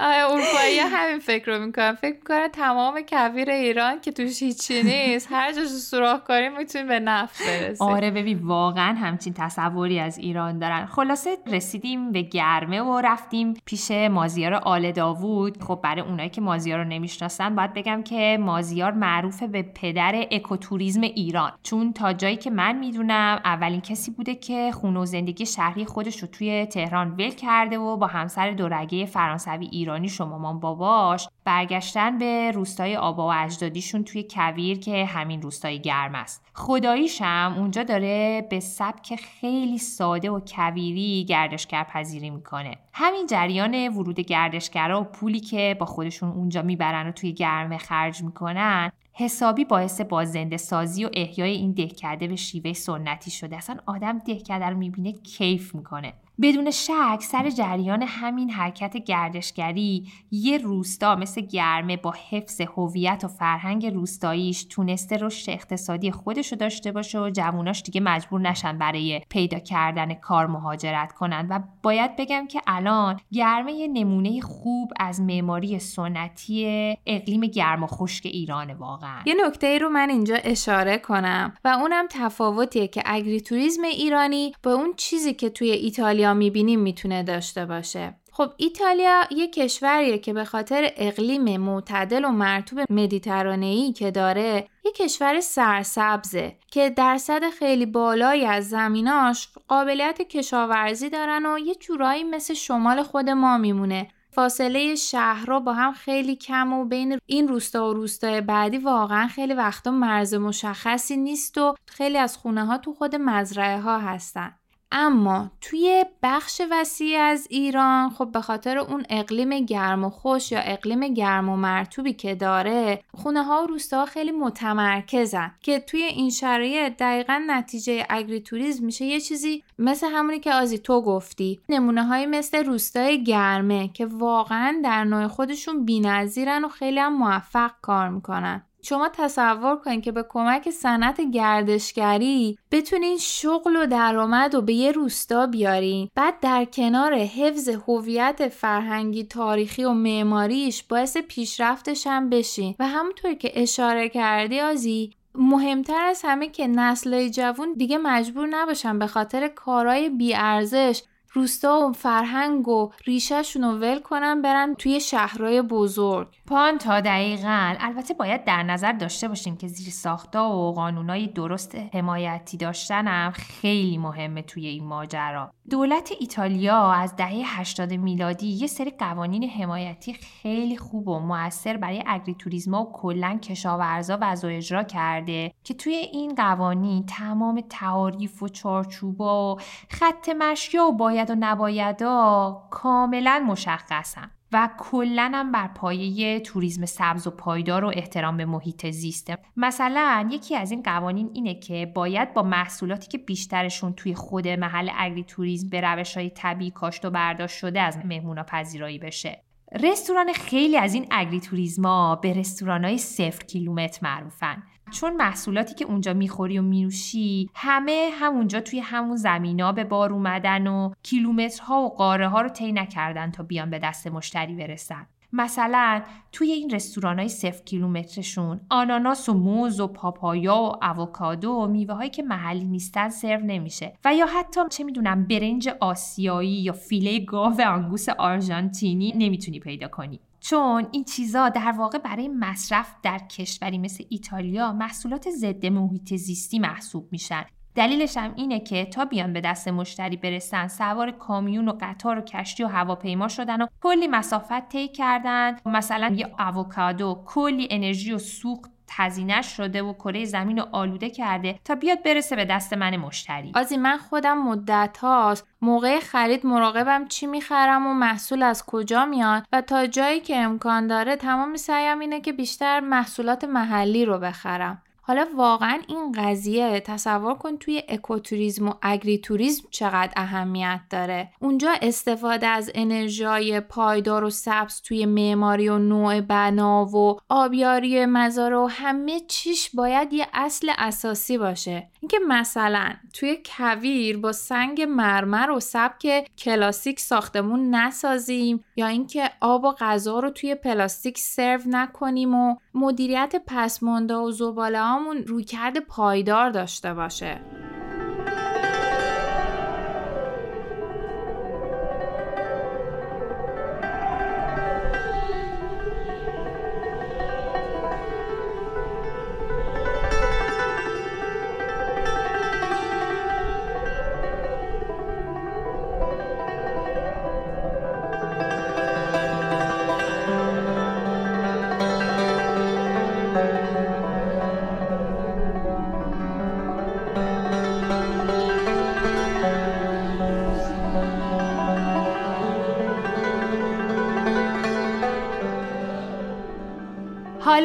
[SPEAKER 2] آره اروپایی همین فکر رو می‌کنن. فکر می‌کنن تمام کویر ایران که توش هیچی نیست هر جاشو سوراخ کنی می‌تونی به نفت برسی.
[SPEAKER 1] آره ببین واقعا همچین تصوری از ایران دارن. خلاصه رسیدیم به گرمه و رفتیم پیش مازیار آل داوود خب برای اونایی که مازیار رو نمی‌شناسن باید بگم که مازیار معروف به پدر اکوتوریزم ایران. چون تا جایی که من می‌دونم اولین کسی بوده که خونه و زندگی شهری خودش رو توی تهران ول کرده و با همسر دورگه فرانسوی ایرانی شما مامان باباش. برگشتن به روستای آبا و اجدادیشون توی کویر که همین روستای گرم است. خداییشم اونجا داره به سبک خیلی ساده و کویری گردشگر پذیری می‌کنه. همین جریان ورود گردشگرا و پولی که با خودشون اونجا می‌برن و توی گرمه خرج می‌کنن حسابی باعث بازنده سازی و احیای این دهکده به شیوه سنتی شده. اصلا آدم دهکده رو می‌بینه کیف می‌کنه. بدون شک سر جریان همین حرکت گردشگری یه روستا مثل گرمه با حفظ هویت و فرهنگ روستاییش تونسته رشد اقتصادی خودشو داشته باشه و جووناش دیگه مجبور نشن برای پیدا کردن کار مهاجرت کنن. و باید بگم که الان گرمه یه نمونه خوب از معماری سنتی اقلیم گرم و خشک ایرانه واقعا.
[SPEAKER 2] یه نکته ای رو من اینجا اشاره کنم و اونم تفاوتیه که اگریتوریزم ایرانی با اون چیزی که توی ایتالیا می‌بینیم می‌تونه داشته باشه. خب ایتالیا یه کشوریه که به خاطر اقلیم معتدل و مرتوب مدیترانه‌ای که داره یه کشور سرسبزه که درصد خیلی بالایی از زمیناش قابلیت کشاورزی دارن و یه جورایی مثل شمال خود ما میمونه. فاصله شهرها با هم خیلی کم و بین این روستا و روستای بعدی واقعا خیلی وقتا مرز مشخصی نیست و خیلی از خونه ها تو خود مزرعه ها هستن. اما توی بخش وسیع از ایران خب به خاطر اون اقلیم گرم و خوش یا اقلیم گرم و مرتوبی که داره خونه ها و روستاها خیلی متمرکزن که توی این شرایط دقیقا نتیجه اگریتوریزم میشه. یه چیزی مثل همونی که آزی تو گفتی نمونه های مثل روستای گرمه که واقعا در نوع خودشون بینظیرن و خیلی هم موفق کار می‌کنن. شما تصور کنید که به کمک صنعت گردشگری بتونین شغل و درآمد و به یه روستا بیارین بعد در کنار حفظ هویت فرهنگی تاریخی و معماریش باعث پیشرفتش هم بشین و همونطور که اشاره کردی آزی مهمتر از همه که نسل جوون دیگه مجبور نباشن به خاطر کارهای بیارزش روستا و فرهنگ و ریشهشون رو ول کنن برن توی شهرهای بزرگ.
[SPEAKER 1] پان تا دقیقا. البته باید در نظر داشته باشیم که زیر ساختا و قانونای درست حمایتی داشتنم خیلی مهمه توی این ماجرا. دولت ایتالیا از دهه 80 میلادی یه سری قوانین حمایتی خیلی خوب و موثر برای اگریتوریزما و کلا کشاورزا وضع اجرا کرده که توی این قوانین تمام تعاریف و چارچوبا و خط مشیا و باید و نبایدا کاملا مشخصن و کلا هم بر پایه توریسم سبز و پایدار و احترام به محیط زیسته. مثلا یکی از این قوانین اینه که باید با محصولاتی که بیشترشون توی خود محل اگری توریسم به روش های طبیعی کاشت و برداشت شده از مهمونا پذیرایی بشه. رستوران خیلی از این اگری توریزما به رستوران های صفر کیلومتر معروفن. چون محصولاتی که اونجا می‌خوری و میروشی همه همونجا توی همون زمینا به بار اومدن و کیلومترها و قاره ها رو طی نکردن تا بیان به دست مشتری برسن. مثلا توی این رستوران های صفر کیلومترشون آناناس و موز و پاپایا و اووکادو و میوه هایی که محلی نیستن سرو نمیشه و یا حتی چه می‌دونم برنج آسیایی یا فیله گاو انگوس آرژانتینی نمی‌تونی پیدا کنی. چون این چیزا در واقع برای مصرف در کشوری مثل ایتالیا محصولات ضد محیط زیستی محسوب میشن. دلیلش هم اینه که تا بیان به دست مشتری برسن سوار کامیون و قطار و کشتی و هواپیما شدن و کلی مسافت طی کردن. مثلا یه آووکادو کلی انرژی و سوخت تزینش شده و کره زمین رو آلوده کرده تا بیاد برسه به دست من مشتری.
[SPEAKER 2] آزی من خودم مدت هاست. موقع خرید مراقبم چی می‌خرم و محصول از کجا میاد و تا جایی که امکان داره تمام سعیم اینه که بیشتر محصولات محلی رو بخرم. حالا واقعا این قضیه تصور کن توی ecotourism و agritourism چقدر اهمیت داره. اونجا استفاده از انرژی پایدار و سبز توی معماری و نوع بنا و آبیاری مزارع و همه چیش باید یه اصل اساسی باشه. اینکه مثلا توی کویر با سنگ مرمر و سبک کلاسیک ساختمون نسازیم یا اینکه آب و غذا رو توی پلاستیک سرو نکنیم و مدیریت پسمانده و زباله روی رویکرد پایدار داشته باشه.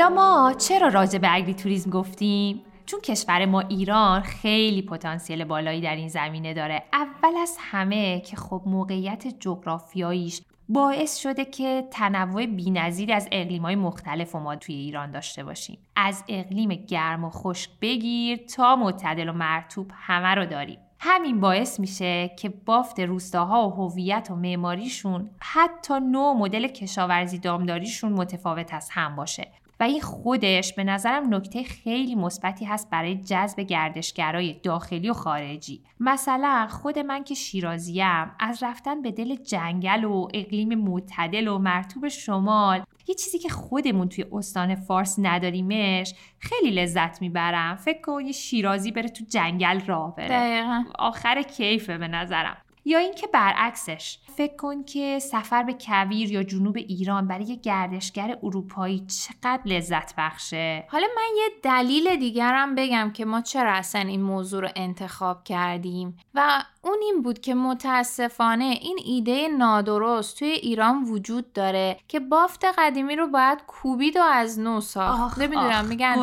[SPEAKER 1] ما چرا راجع به اگری توریسم گفتیم؟ چون کشور ما ایران خیلی پتانسیل بالایی در این زمینه داره. اول از همه که خب موقعیت جغرافیاییش باعث شده که تنوع بینظیر از اقلیمای مختلف ما توی ایران داشته باشیم. از اقلیم گرم و خشک بگیر تا معتدل و مرتوب همه رو داریم. همین باعث میشه که بافت روستاها و هویت و معماریشون حتی نوع مدل کشاورزی دامداریشون متفاوت از هم باشه. و این خودش به نظرم نکته خیلی مثبتی هست برای جذب گردشگرای داخلی و خارجی. مثلا خود من که شیرازیم از رفتن به دل جنگل و اقلیم معتدل و مرتوب شمال یه چیزی که خودمون توی استان فارس نداریمش خیلی لذت می‌برم. فکر کن یه شیرازی بره تو جنگل راه بره.
[SPEAKER 2] دقیقا.
[SPEAKER 1] آخر کیفه به نظرم. یا اینکه برعکسش فکر کن که سفر به کویر یا جنوب ایران برای یه گردشگر اروپایی چقدر لذت بخشه.
[SPEAKER 2] حالا من یه دلیل دیگرم بگم که ما چرا اصلا این موضوع رو انتخاب کردیم. و اون این بود که متاسفانه این ایده نادرست توی ایران وجود داره که بافت قدیمی رو باید کوبید و از نو ساخت. نمی‌دونم میگن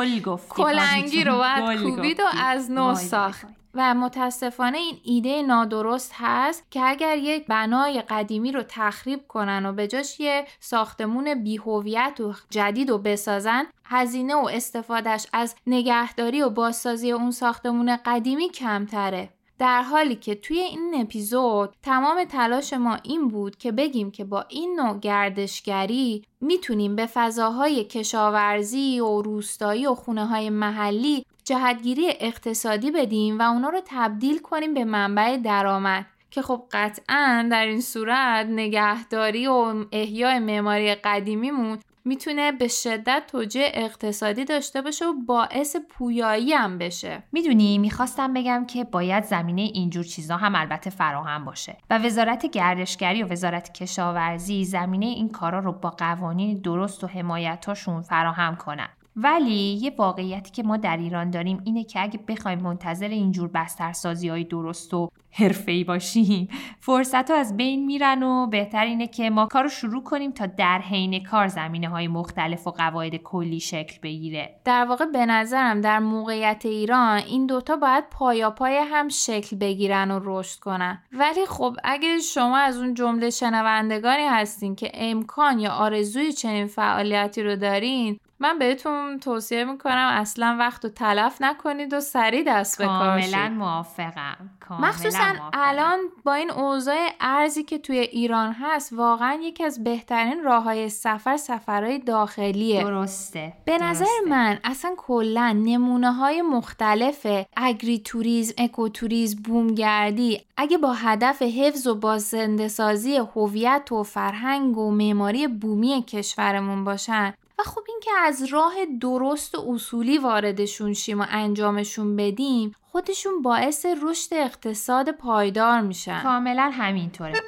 [SPEAKER 2] کلنگی رو باید کوبید و از نو ساخت. و متاسفانه این ایده نادرست هست که اگر یک بنای قدیمی رو تخریب کنن و به جاش یه ساختمون بیهویت و جدید رو بسازن هزینه و استفادهش از نگهداری و بازسازی اون ساختمون قدیمی کمتره. در حالی که توی این اپیزود تمام تلاش ما این بود که بگیم که با این نوع گردشگری می‌تونیم به فضاهای کشاورزی و روستایی و خونه های محلی جهتگیری اقتصادی بدیم و اونا رو تبدیل کنیم به منبع درآمد که خب قطعا در این صورت نگهداری و احیای معماری قدیمیمون می‌تونه به شدت توجه اقتصادی داشته باشه و باعث پویایی هم بشه.
[SPEAKER 1] می‌دونی می‌خواستم بگم که باید زمینه اینجور چیزا هم البته فراهم باشه و وزارت گردشگری و وزارت کشاورزی زمینه این کارا رو با قوانین درست و حمایتاشون فراهم کنن. ولی یه واقعیتی که ما در ایران داریم اینه که اگه بخوایم منتظر اینجور بسترسازی های درست و حرفه‌ای باشیم فرصت ها از بین میرن و بهتر اینه که ما کار رو شروع کنیم تا در حین کار زمینه های مختلف و قواعد کلی شکل بگیره.
[SPEAKER 2] در واقع به نظرم در موقعیت ایران این دوتا باید پای هم شکل بگیرن و رشد کنن. ولی خب اگه شما از اون جمله شنوندگانی هستین که امکان یا آرزوی چنین فعالیتی رو دارین من بهتون توصیه می‌کنم اصلا وقت رو تلف نکنید و سریع دست به کار
[SPEAKER 1] کاملا موافقم.
[SPEAKER 2] مخصوصا الان با این اوضاع ارزی که توی ایران هست واقعا یکی از بهترین راه های سفر سفرهای داخلیه.
[SPEAKER 1] درسته
[SPEAKER 2] به نظر من اصلا کلا نمونه های مختلف اگری توریزم اکوتوریزم بومگردی اگه با هدف حفظ و بازنده سازی هویت و فرهنگ و معماری بومی کشورمون باشن و خب این که از راه درست و اصولی واردشون شیم و انجامشون بدیم خودشون باعث رشد اقتصاد پایدار میشن.
[SPEAKER 1] کاملا همینطوره.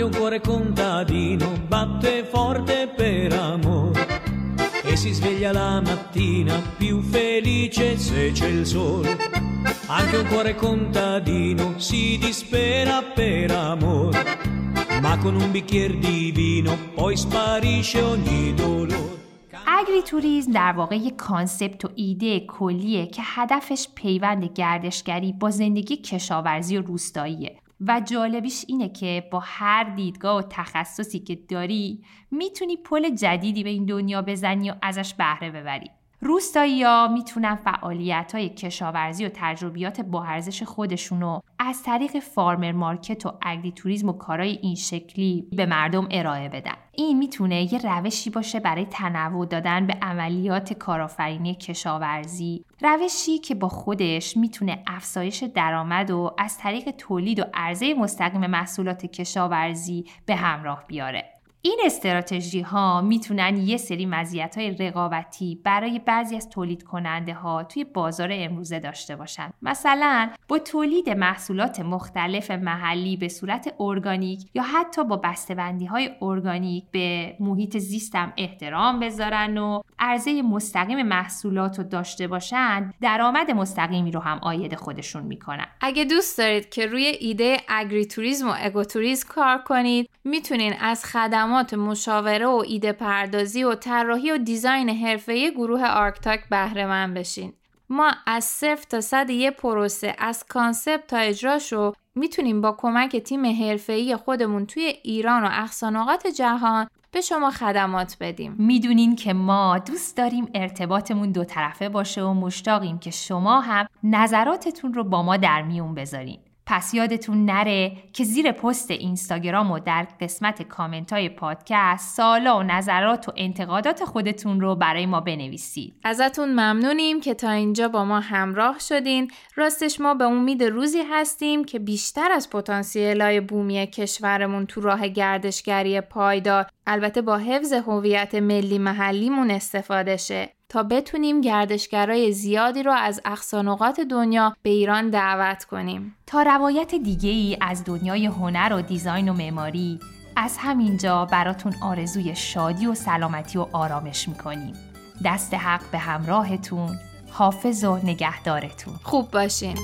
[SPEAKER 3] Anche un cuore contadino batte forte per amore. Si sveglia la mattina più felice se c'è il sole. Anche un cuore contadino si dispera per amore, ma con un bicchiere di vino poi sparisce ogni dolore.
[SPEAKER 1] اگری توریزم در واقع یک کانسپت و ایده کلیه که هدفش پیوند گردشگری با زندگی کشاورزی و روستاییه و جالبیش اینه که با هر دیدگاه و تخصصی که داری می‌تونی پل جدیدی به این دنیا بزنی و ازش بهره ببری. روستایی ها می‌تونن فعالیت های کشاورزی و تجربیات با ارزش خودشونو از طریق فارمر مارکت و اگری توریزم و کارهای این شکلی به مردم ارائه بدن. این می‌تونه یه روشی باشه برای تنوع دادن به عملیات کارآفرینی کشاورزی روشی که با خودش می‌تونه افزایش درآمد و از طریق تولید و عرضه مستقیم محصولات کشاورزی به همراه بیاره این استراتژی ها می‌تونن یه سری مزیت های رقابتی برای بعضی از تولید کننده ها توی بازار امروزه داشته باشن. مثلا با تولید محصولات مختلف محلی به صورت ارگانیک یا حتی با بسته‌بندی های ارگانیک به محیط زیستم احترام بذارن و عرضه مستقیم محصولات رو داشته باشن درآمد مستقیمی رو هم عاید خودشون می‌کنن.
[SPEAKER 2] اگه دوست دارید که روی ایده agritourism و ecotourism کار کنید می‌تونین از خدمات خدمات مشاوره و ایده پردازی و طراحی و design حرفه‌ای گروه آرکتاک بهره مند بشین. ما از صفر تا صد یه پروسه از concept تا اجراشو می‌تونیم با کمک تیم حرفه‌ای خودمون توی ایران و اقصی نقاط جهان به شما خدمات بدیم.
[SPEAKER 1] می‌دونین که ما دوست داریم ارتباطمون دو طرفه باشه و مشتاقیم که شما هم نظراتتون رو با ما در میون بذارین. پس یادتون نره که زیر پست اینستاگرام و در قسمت کامنت های پادکست سؤالا و نظرات و انتقادات خودتون رو برای ما بنویسید.
[SPEAKER 2] ازتون ممنونیم که تا اینجا با ما همراه شدین. راستش ما به امید روزی هستیم که بیشتر از پتانسیلای بومی کشورمون تو راه گردشگری پایدار البته با حفظ هویت ملی محلیمون استفاده شه. تا بتونیم گردشگرای زیادی رو از اقصانقات دنیا به ایران دعوت کنیم.
[SPEAKER 1] تا روایت دیگه ای از دنیای هنر و دیزاین و معماری از همینجا براتون آرزوی شادی و سلامتی و آرامش می‌کنیم. دست حق به همراهتون حافظ و نگهدارتون
[SPEAKER 2] خوب باشین